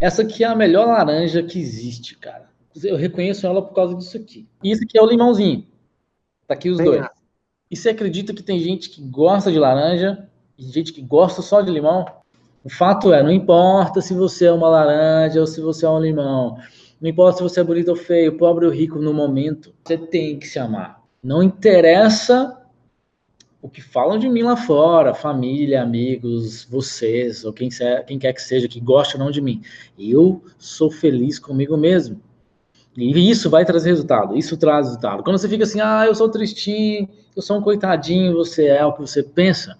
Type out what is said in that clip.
Essa aqui é a melhor laranja que existe, cara. Eu reconheço ela por causa disso aqui. E isso aqui é o limãozinho. Tá aqui os Bem dois. ácido. E você acredita que tem gente que gosta de laranja e gente que gosta só de limão? O fato é, não importa se você é uma laranja ou se você é um limão. Não importa se você é bonito ou feio, pobre ou rico no momento. Você tem que se amar. Não interessa o que falam de mim lá fora, família, amigos, vocês, ou quem, quem quer que seja, que gosta ou não de mim. Eu sou feliz comigo mesmo. E isso vai trazer resultado, isso traz resultado. Quando você fica assim, ah, eu sou tristinho, eu sou um coitadinho, você é o que você pensa,